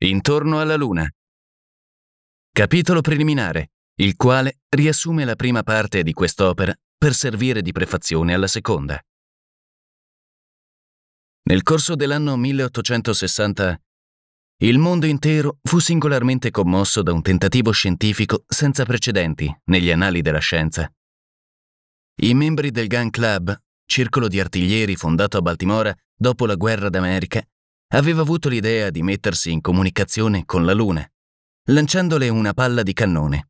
Intorno alla Luna. Capitolo preliminare, il quale riassume la prima parte di quest'opera per servire di prefazione alla seconda. Nel corso dell'anno 1860 il mondo intero fu singolarmente commosso da un tentativo scientifico senza precedenti negli annali della scienza. I membri del Gun Club, circolo di artiglieri fondato a Baltimora dopo la guerra d'America, aveva avuto l'idea di mettersi in comunicazione con la Luna, lanciandole una palla di cannone.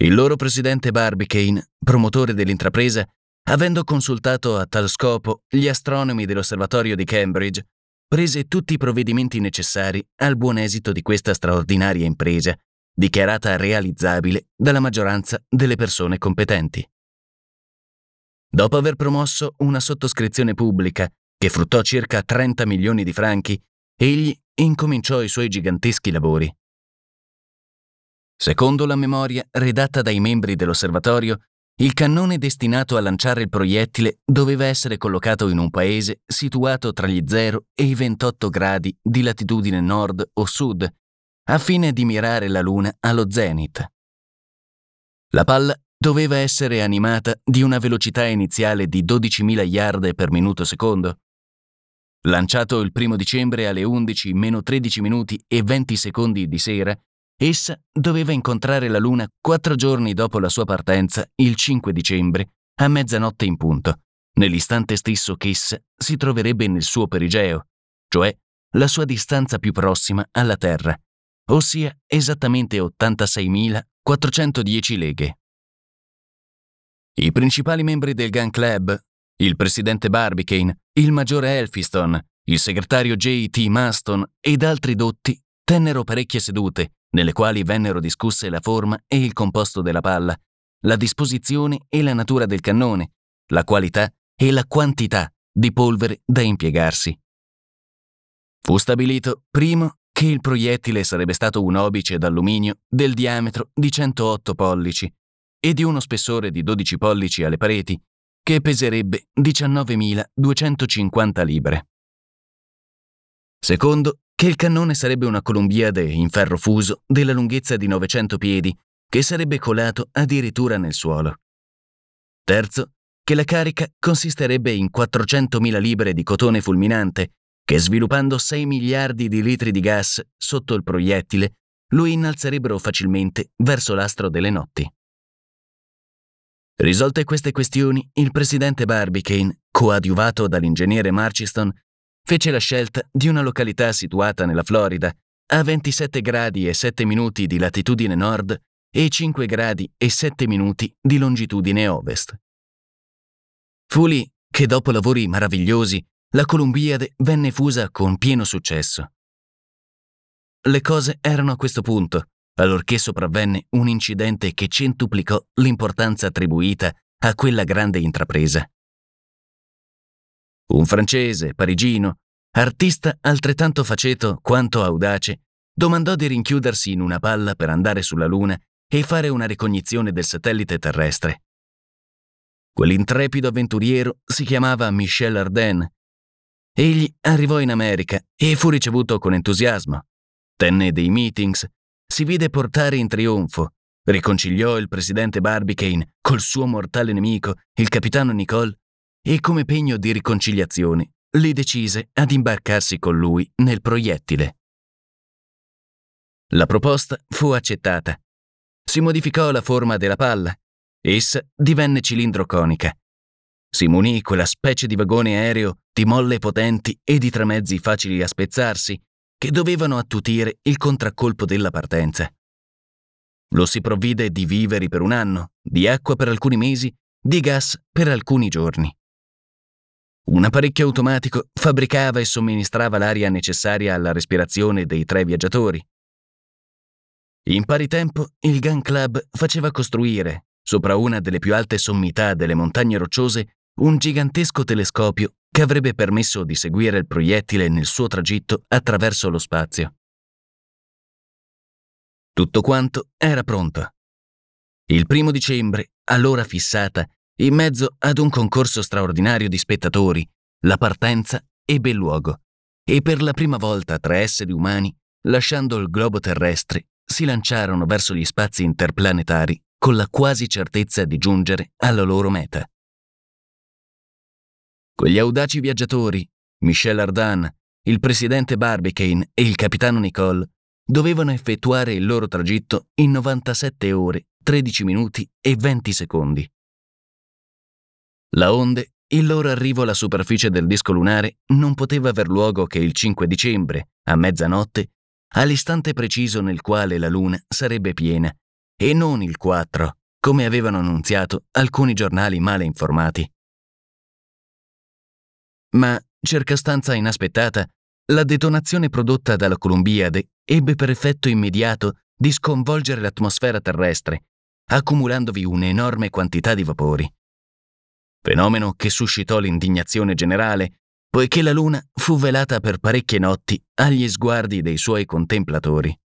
Il loro presidente Barbicane, promotore dell'intrapresa, avendo consultato a tal scopo gli astronomi dell'osservatorio di Cambridge, prese tutti i provvedimenti necessari al buon esito di questa straordinaria impresa, dichiarata realizzabile dalla maggioranza delle persone competenti. Dopo aver promosso una sottoscrizione pubblica che fruttò circa 30 milioni di franchi, egli incominciò i suoi giganteschi lavori. Secondo la memoria redatta dai membri dell'osservatorio, il cannone destinato a lanciare il proiettile doveva essere collocato in un paese situato tra gli 0 e i 28 gradi di latitudine nord o sud, a fine di mirare la Luna allo zenith. La palla doveva essere animata di una velocità iniziale di 12.000 yard per minuto secondo. Lanciato il 1 dicembre alle 11 meno 13 minuti e 20 secondi di sera, Essa doveva incontrare la Luna quattro giorni dopo la sua partenza, il 5 dicembre, a mezzanotte in punto, nell'istante stesso che essa si troverebbe nel suo perigeo, cioè la sua distanza più prossima alla Terra, ossia esattamente 86.410 leghe. I principali membri del Gun Club, il presidente Barbicane, il maggiore Elphiston, il segretario J.T. Maston ed altri dotti tennero parecchie sedute nelle quali vennero discusse la forma e il composto della palla, la disposizione e la natura del cannone, la qualità e la quantità di polvere da impiegarsi. Fu stabilito, primo, che il proiettile sarebbe stato un obice d'alluminio del diametro di 108 pollici e di uno spessore di 12 pollici alle pareti, che peserebbe 19.250 libre. Secondo, che il cannone sarebbe una columbiade in ferro fuso della lunghezza di 900 piedi che sarebbe colato addirittura nel suolo. Terzo, che la carica consisterebbe in 400.000 libre di cotone fulminante che sviluppando 6 miliardi di litri di gas sotto il proiettile lo innalzerebbero facilmente verso l'astro delle notti. Risolte queste questioni, il presidente Barbicane, coadiuvato dall'ingegnere Marchiston, fece la scelta di una località situata nella Florida, a 27 gradi e 7 minuti di latitudine nord e 5 gradi e 7 minuti di longitudine ovest. Fu lì che dopo lavori meravigliosi la Columbiade venne fusa con pieno successo. Le cose erano a questo punto, allorché sopravvenne un incidente che centuplicò l'importanza attribuita a quella grande intrapresa. Un francese, parigino, artista altrettanto faceto quanto audace, domandò di rinchiudersi in una palla per andare sulla Luna e fare una ricognizione del satellite terrestre. Quell'intrepido avventuriero si chiamava Michel Arden. Egli arrivò in America e fu ricevuto con entusiasmo. Tenne dei meetings, si vide portare in trionfo, riconciliò il presidente Barbicane col suo mortale nemico, il capitano Nicole, e come pegno di riconciliazione li decise ad imbarcarsi con lui nel proiettile. La proposta fu accettata. Si modificò la forma della palla. Essa divenne cilindro-conica. Si munì quella specie di vagone aereo di molle potenti e di tramezzi facili a spezzarsi che dovevano attutire il contraccolpo della partenza. Lo si provvide di viveri per un anno, di acqua per alcuni mesi, di gas per alcuni giorni. Un apparecchio automatico fabbricava e somministrava l'aria necessaria alla respirazione dei tre viaggiatori. In pari tempo, il Gun Club faceva costruire, sopra una delle più alte sommità delle montagne rocciose, un gigantesco telescopio che avrebbe permesso di seguire il proiettile nel suo tragitto attraverso lo spazio. Tutto quanto era pronto. Il primo dicembre, all'ora fissata, in mezzo ad un concorso straordinario di spettatori, la partenza ebbe luogo e per la prima volta tre esseri umani, lasciando il globo terrestre, si lanciarono verso gli spazi interplanetari con la quasi certezza di giungere alla loro meta. Quegli audaci viaggiatori, Michel Ardan, il presidente Barbicane e il capitano Nicole, dovevano effettuare il loro tragitto in 97 ore, 13 minuti e 20 secondi. La onde il loro arrivo alla superficie del disco lunare non poteva aver luogo che il 5 dicembre, a mezzanotte, all'istante preciso nel quale la luna sarebbe piena, e non il 4, come avevano annunziato alcuni giornali male informati. Ma, circostanza inaspettata, la detonazione prodotta dalla Columbiade ebbe per effetto immediato di sconvolgere l'atmosfera terrestre, accumulandovi un'enorme quantità di vapori fenomeno che suscitò l'indignazione generale, poiché la luna fu velata per parecchie notti agli sguardi dei suoi contemplatori.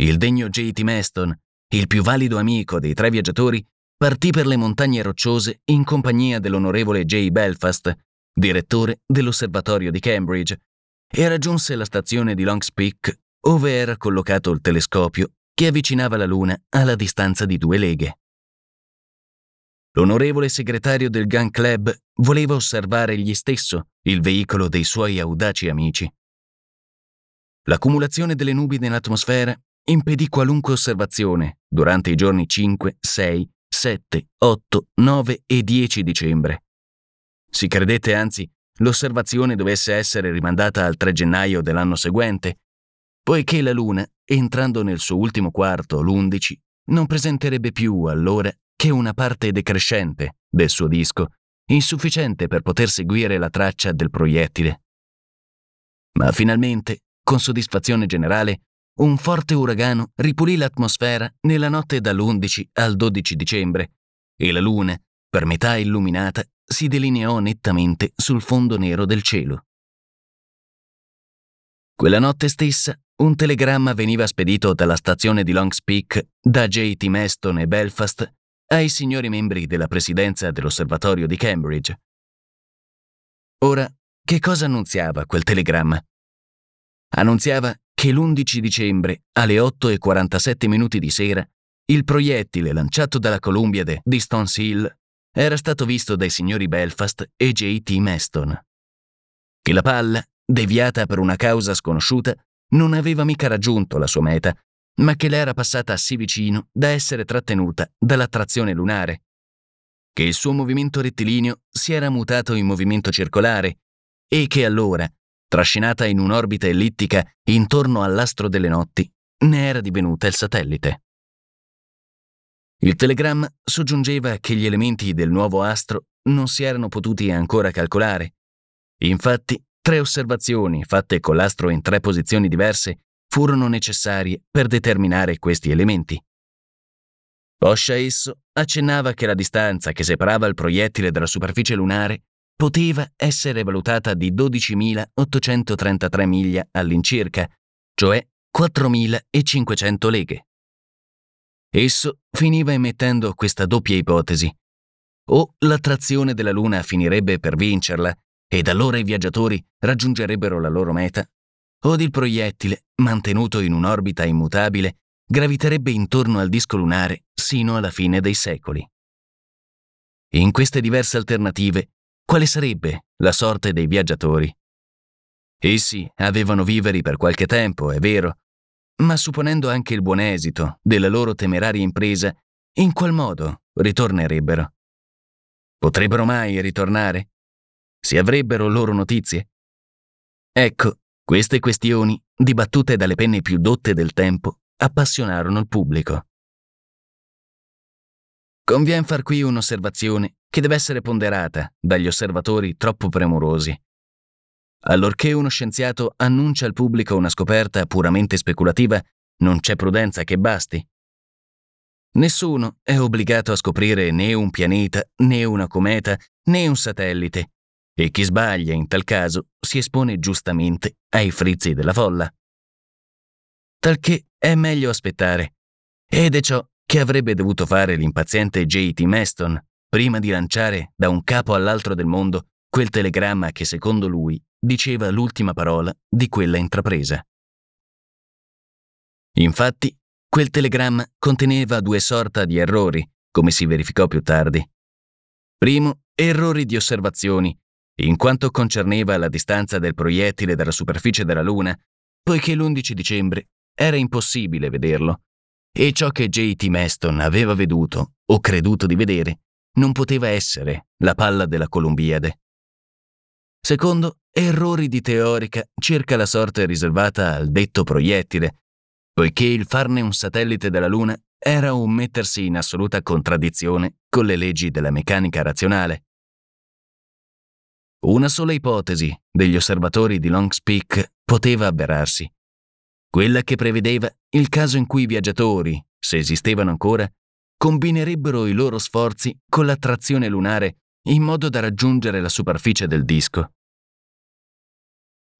Il degno J.T. Maston, il più valido amico dei tre viaggiatori, partì per le montagne rocciose in compagnia dell'onorevole J. Belfast, direttore dell'osservatorio di Cambridge, e raggiunse la stazione di Longs Peak, dove era collocato il telescopio che avvicinava la Luna alla distanza di due leghe. L'onorevole segretario del Gun Club voleva osservare egli stesso il veicolo dei suoi audaci amici. L'accumulazione delle nubi nell'atmosfera impedì qualunque osservazione durante i giorni 5, 6, 7, 8, 9 e 10 dicembre. Si credette anzi l'osservazione dovesse essere rimandata al 3 gennaio dell'anno seguente, poiché la Luna, entrando nel suo ultimo quarto, l'11, non presenterebbe più allora che una parte decrescente del suo disco, insufficiente per poter seguire la traccia del proiettile. Ma finalmente, con soddisfazione generale, un forte uragano ripulì l'atmosfera nella notte dall'11 al 12 dicembre e la luna, per metà illuminata, si delineò nettamente sul fondo nero del cielo. Quella notte stessa un telegramma veniva spedito dalla stazione di Longs Peak da J.T. Maston e Belfast ai signori membri della presidenza dell'osservatorio di Cambridge. Ora, che cosa annunziava quel telegramma? Annunziava che l'11 dicembre, alle 8.47 minuti di sera, il proiettile lanciato dalla Columbiade di Stones Hill era stato visto dai signori Belfast e J.T. Maston. Che la palla, deviata per una causa sconosciuta, non aveva mica raggiunto la sua meta ma che le era passata sì vicino da essere trattenuta dall'attrazione lunare, che il suo movimento rettilineo si era mutato in movimento circolare e che allora, trascinata in un'orbita ellittica intorno all'astro delle notti, ne era divenuta il satellite. Il telegramma soggiungeva che gli elementi del nuovo astro non si erano potuti ancora calcolare. Infatti, tre osservazioni fatte con l'astro in tre posizioni diverse furono necessarie per determinare questi elementi. Oscia esso accennava che la distanza che separava il proiettile dalla superficie lunare poteva essere valutata di 12.833 miglia all'incirca, cioè 4.500 leghe. Esso finiva emettendo questa doppia ipotesi. O l'attrazione della Luna finirebbe per vincerla, ed allora i viaggiatori raggiungerebbero la loro meta, od il proiettile, mantenuto in un'orbita immutabile, graviterebbe intorno al disco lunare sino alla fine dei secoli. In queste diverse alternative, quale sarebbe la sorte dei viaggiatori? Essi avevano viveri per qualche tempo, è vero, ma supponendo anche il buon esito della loro temeraria impresa, in qual modo ritornerebbero? Potrebbero mai ritornare? Si avrebbero loro notizie? Ecco queste questioni, dibattute dalle penne più dotte del tempo, appassionarono il pubblico. Convien far qui un'osservazione che deve essere ponderata dagli osservatori troppo premurosi. Allorché uno scienziato annuncia al pubblico una scoperta puramente speculativa, non c'è prudenza che basti. Nessuno è obbligato a scoprire né un pianeta, né una cometa, né un satellite, e chi sbaglia in tal caso si espone giustamente ai frizzi della folla. Talché è meglio aspettare. Ed è ciò che avrebbe dovuto fare l'impaziente J.T. Maston prima di lanciare da un capo all'altro del mondo quel telegramma che secondo lui diceva l'ultima parola di quella intrapresa. Infatti, quel telegramma conteneva due sorta di errori, come si verificò più tardi. Primo, errori di osservazioni, in quanto concerneva la distanza del proiettile dalla superficie della Luna, poiché l'11 dicembre era impossibile vederlo, e ciò che J.T. Maston aveva veduto o creduto di vedere non poteva essere la palla della Columbiade. Secondo, errori di teorica circa la sorte riservata al detto proiettile, poiché il farne un satellite della Luna era un mettersi in assoluta contraddizione con le leggi della meccanica razionale. Una sola ipotesi degli osservatori di Long's Peak poteva avverarsi, quella che prevedeva il caso in cui i viaggiatori, se esistevano ancora, combinerebbero i loro sforzi con l'attrazione lunare in modo da raggiungere la superficie del disco.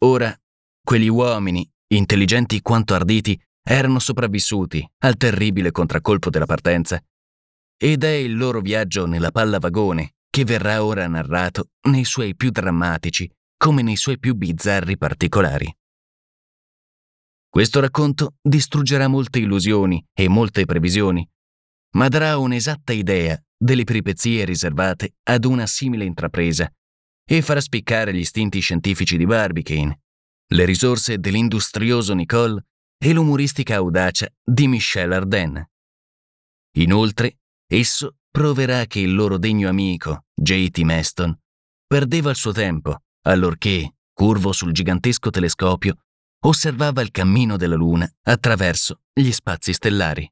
Ora, quegli uomini, intelligenti quanto arditi, erano sopravvissuti al terribile contraccolpo della partenza. Ed è il loro viaggio nella palla vagone che verrà ora narrato nei suoi più drammatici come nei suoi più bizzarri particolari. Questo racconto distruggerà molte illusioni e molte previsioni, ma darà un'esatta idea delle peripezie riservate ad una simile intrapresa e farà spiccare gli istinti scientifici di Barbicane, le risorse dell'industrioso Nicole e l'umoristica audacia di Michel Arden. Inoltre, esso proverà che il loro degno amico, J.T. Maston, perdeva il suo tempo allorché, curvo sul gigantesco telescopio, osservava il cammino della Luna attraverso gli spazi stellari.